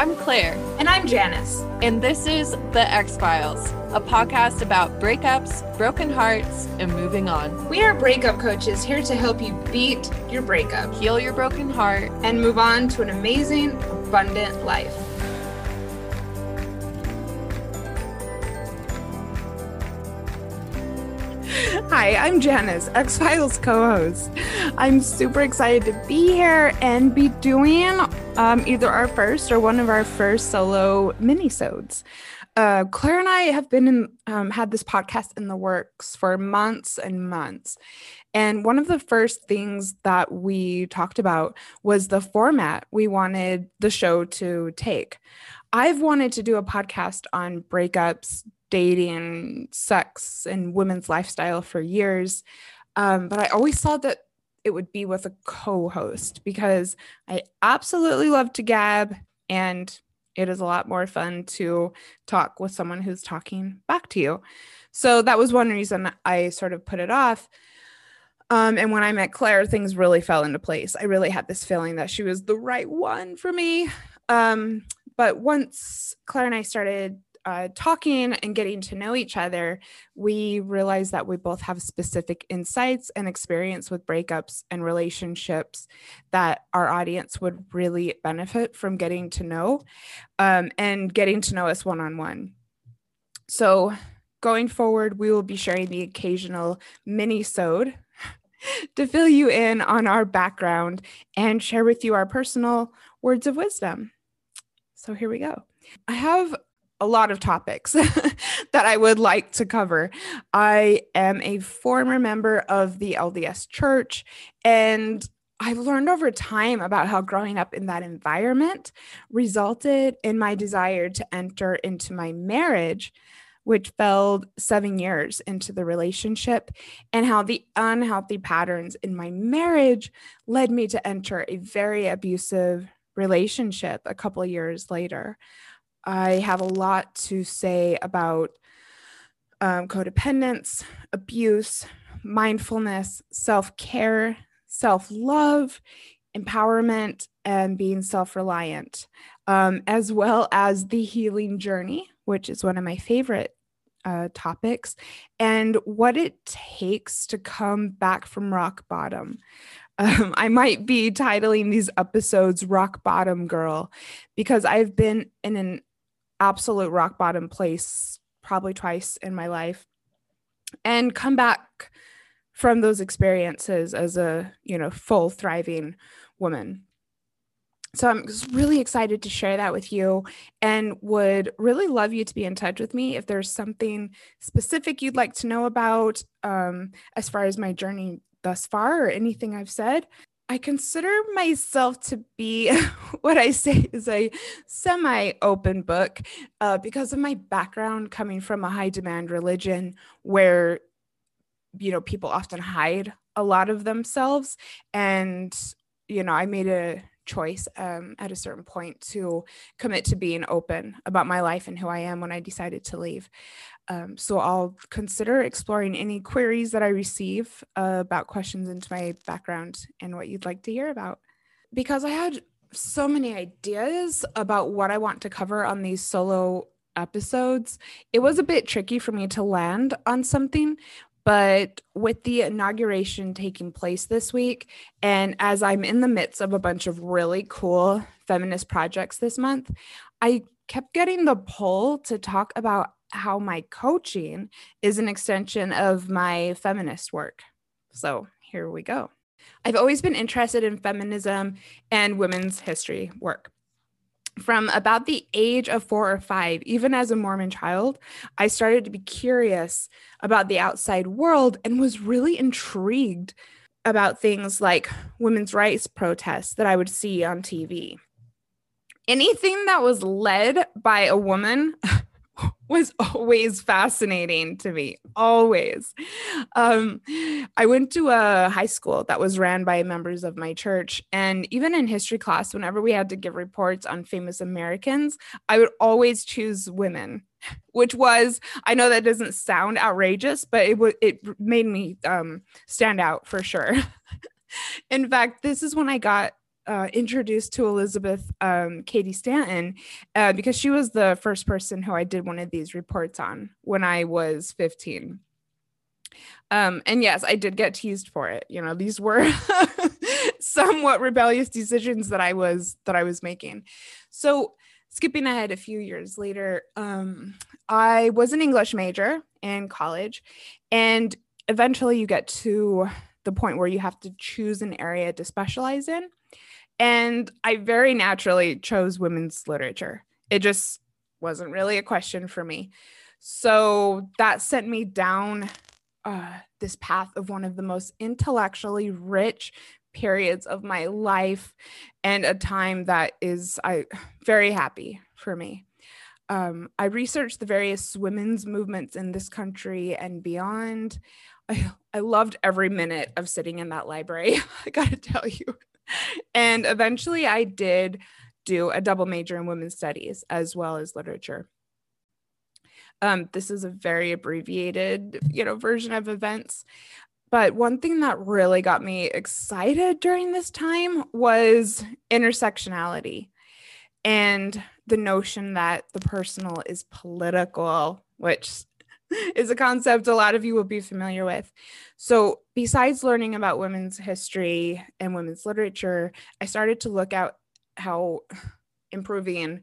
Hey, I'm Clair. And I'm Janice. And this is The Ex-Philes, a podcast about breakups, broken hearts, and moving on. We are breakup coaches here to help you beat your breakup, heal your broken heart, and move on to an amazing, abundant life. Hi, I'm Janice, Ex-Philes co host. I'm super excited to be here and be doing um, either our first or one of our first solo minisodes. Uh, Clair and I have been in, um, had this podcast in the works for months and months. And one of the first things that we talked about was the format we wanted the show to take. I've wanted to do a podcast on breakups, dating, sex, and women's lifestyle for years. Um, but I always thought that it would be with a co host because I absolutely love to gab and it is a lot more fun to talk with someone who's talking back to you. So that was one reason I sort of put it off. Um, and when I met Clair, things really fell into place. I really had this feeling that she was the right one for me. Um, but once Clair and I started uh, talking and getting to know each other, we realized that we both have specific insights and experience with breakups and relationships that our audience would really benefit from getting to know um, and getting to know us one on one. So, going forward, we will be sharing the occasional mini-sode to fill you in on our background and share with you our personal words of wisdom. So, here we go. I have a lot of topics that I would like to cover. I am a former member of the LDS church, and I've learned over time about how growing up in that environment resulted in my desire to enter into my marriage, which fell seven years into the relationship, and how the unhealthy patterns in my marriage led me to enter a very abusive relationship a couple years later. I have a lot to say about um, codependence, abuse, mindfulness, self care, self love, empowerment, and being self reliant, um, as well as the healing journey, which is one of my favorite uh, topics, and what it takes to come back from rock bottom. Um, I might be titling these episodes Rock Bottom Girl because I've been in an absolute rock bottom place probably twice in my life and come back from those experiences as a you know full thriving woman. So i'm just really excited to share that with you and would really love you to be in touch with me if there's something specific you'd like to know about um, as far as my journey thus far or anything i've said I consider myself to be what I say is a semi open book uh, because of my background coming from a high demand religion where, you know, people often hide a lot of themselves. And, you know, I made a choice um, at a certain point to commit to being open about my life and who I am when I decided to leave. Um, so I'll consider exploring any queries that I receive uh, about questions into my background and what you'd like to hear about. Because I had so many ideas about what I want to cover on these solo episodes, it was a bit tricky for me to land on something. But with the inauguration taking place this week, and as I'm in the midst of a bunch of really cool feminist projects this month, I kept getting the pull to talk about how my coaching is an extension of my feminist work. So here we go. I've always been interested in feminism and women's history work. From about the age of four or five, even as a Mormon child, I started to be curious about the outside world and was really intrigued about things like women's rights protests that I would see on TV. Anything that was led by a woman was always fascinating to me always. Um, i went to a high school that was ran by members of my church and even in history class whenever we had to give reports on famous americans i would always choose women which was i know that doesn't sound outrageous but it would it made me um, stand out for sure. In fact this is when i got uh, introduced to Elizabeth um, Cady Stanton uh, because she was the first person who I did one of these reports on when I was 15. Um, and yes, I did get teased for it. You know, these were somewhat rebellious decisions that I was that I was making. So skipping ahead a few years later, um, I was an English major in college, and eventually you get to the point where you have to choose an area to specialize in. And I very naturally chose women's literature. It just wasn't really a question for me. So that sent me down uh, this path of one of the most intellectually rich periods of my life and a time that is I very happy for me. Um, I researched the various women's movements in this country and beyond. I, I loved every minute of sitting in that library, I gotta tell you. And eventually I did do a double major in women's studies as well as literature. Um, this is a very abbreviated, you know, version of events. But one thing that really got me excited during this time was intersectionality and the notion that the personal is political, which is a concept a lot of you will be familiar with. So, besides learning about women's history and women's literature, I started to look at how improving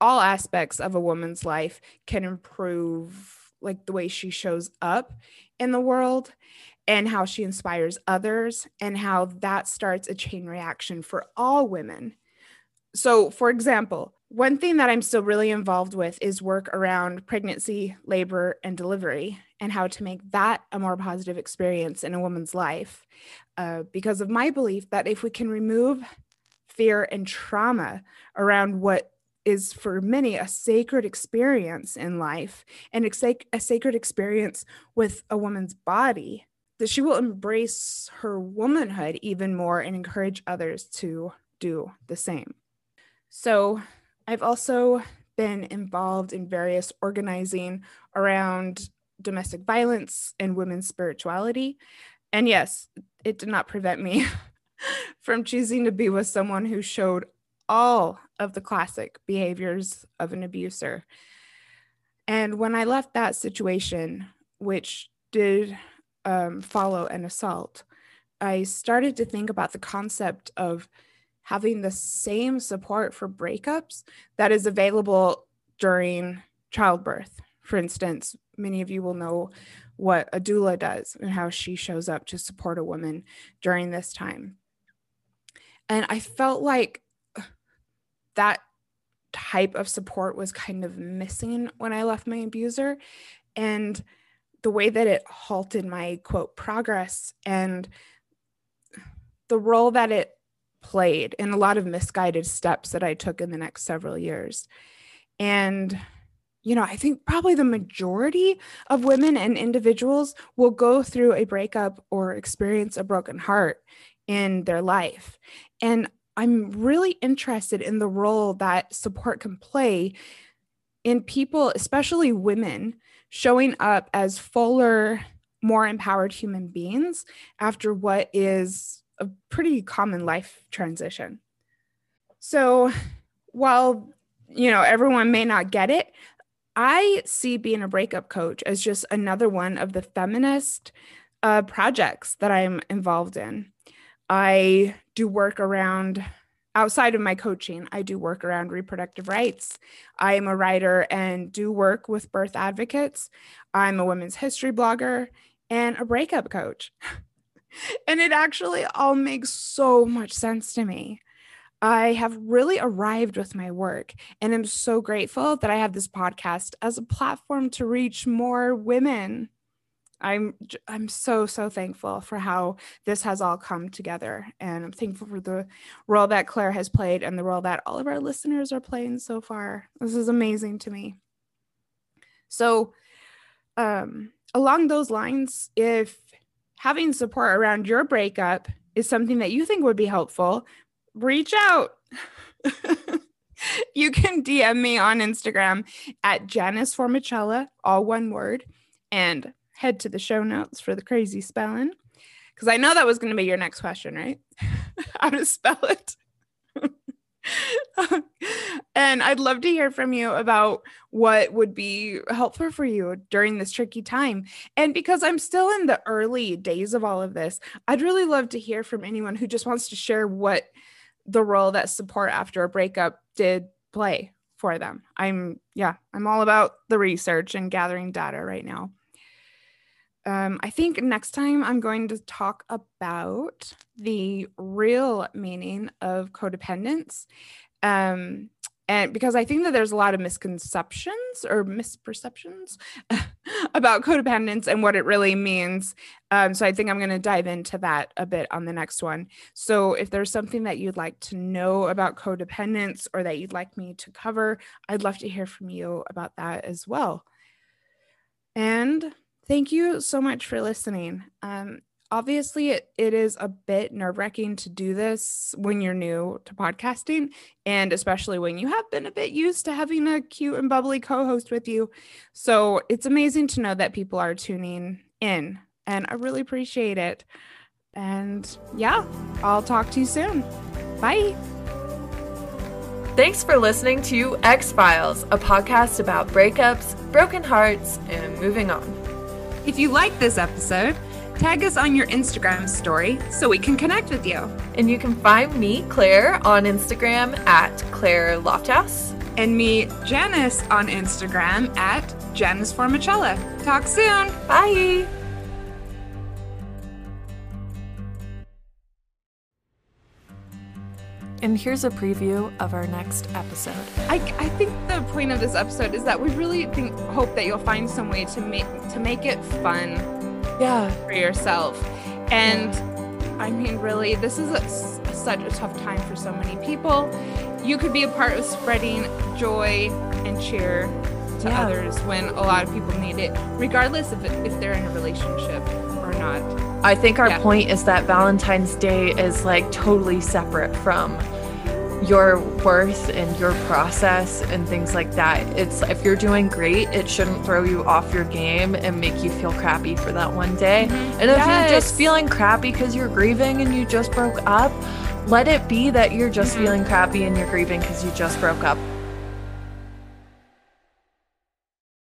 all aspects of a woman's life can improve like the way she shows up in the world and how she inspires others and how that starts a chain reaction for all women. So, for example, one thing that I'm still really involved with is work around pregnancy, labor, and delivery, and how to make that a more positive experience in a woman's life. Uh, because of my belief that if we can remove fear and trauma around what is for many a sacred experience in life and a sacred experience with a woman's body, that she will embrace her womanhood even more and encourage others to do the same. So, I've also been involved in various organizing around domestic violence and women's spirituality. And yes, it did not prevent me from choosing to be with someone who showed all of the classic behaviors of an abuser. And when I left that situation, which did um, follow an assault, I started to think about the concept of having the same support for breakups that is available during childbirth. For instance, many of you will know what a doula does and how she shows up to support a woman during this time. And I felt like that type of support was kind of missing when I left my abuser. And the way that it halted my quote progress and the role that it played and a lot of misguided steps that I took in the next several years. And, you know, I think probably the majority of women and individuals will go through a breakup or experience a broken heart in their life. And I'm really interested in the role that support can play in people, especially women, showing up as fuller, more empowered human beings after what is a pretty common life transition. So while you know everyone may not get it, I see being a breakup coach as just another one of the feminist uh, projects that I'm involved in. I do work around outside of my coaching, I do work around reproductive rights. I am a writer and do work with birth advocates. I'm a women's history blogger and a breakup coach. and it actually all makes so much sense to me. I have really arrived with my work and I'm so grateful that I have this podcast as a platform to reach more women. I'm I'm so so thankful for how this has all come together and I'm thankful for the role that Clair has played and the role that all of our listeners are playing so far. This is amazing to me. So um along those lines if having support around your breakup is something that you think would be helpful, reach out. you can DM me on Instagram at Janice Formichella, all one word, and head to the show notes for the crazy spelling. Because I know that was going to be your next question, right? how to spell it. and I'd love to hear from you about what would be helpful for you during this tricky time. And because I'm still in the early days of all of this, I'd really love to hear from anyone who just wants to share what the role that support after a breakup did play for them. I'm, yeah, I'm all about the research and gathering data right now. Um, I think next time I'm going to talk about the real meaning of codependence. Um, and because I think that there's a lot of misconceptions or misperceptions about codependence and what it really means. Um, so I think I'm going to dive into that a bit on the next one. So if there's something that you'd like to know about codependence or that you'd like me to cover, I'd love to hear from you about that as well. And Thank you so much for listening. Um, obviously, it, it is a bit nerve wracking to do this when you're new to podcasting, and especially when you have been a bit used to having a cute and bubbly co host with you. So it's amazing to know that people are tuning in, and I really appreciate it. And yeah, I'll talk to you soon. Bye. Thanks for listening to Ex-Philes, a podcast about breakups, broken hearts, and moving on. If you like this episode, tag us on your Instagram story so we can connect with you. And you can find me, Clair, on Instagram at Clair Lofthouse. And me, Janice, on Instagram at Janice Formichella. Talk soon. Bye. And here's a preview of our next episode. I, I think the point of this episode is that we really think hope that you'll find some way to make to make it fun yeah for yourself. And yeah. I mean really this is a, such a tough time for so many people. You could be a part of spreading joy and cheer to yeah. others when a lot of people need it regardless if, if they're in a relationship or not. I think our yeah. point is that Valentine's Day is like totally separate from your worth and your process and things like that. It's if you're doing great, it shouldn't throw you off your game and make you feel crappy for that one day. Mm-hmm. And if yes. you're just feeling crappy because you're grieving and you just broke up, let it be that you're just mm-hmm. feeling crappy and you're grieving because you just broke up.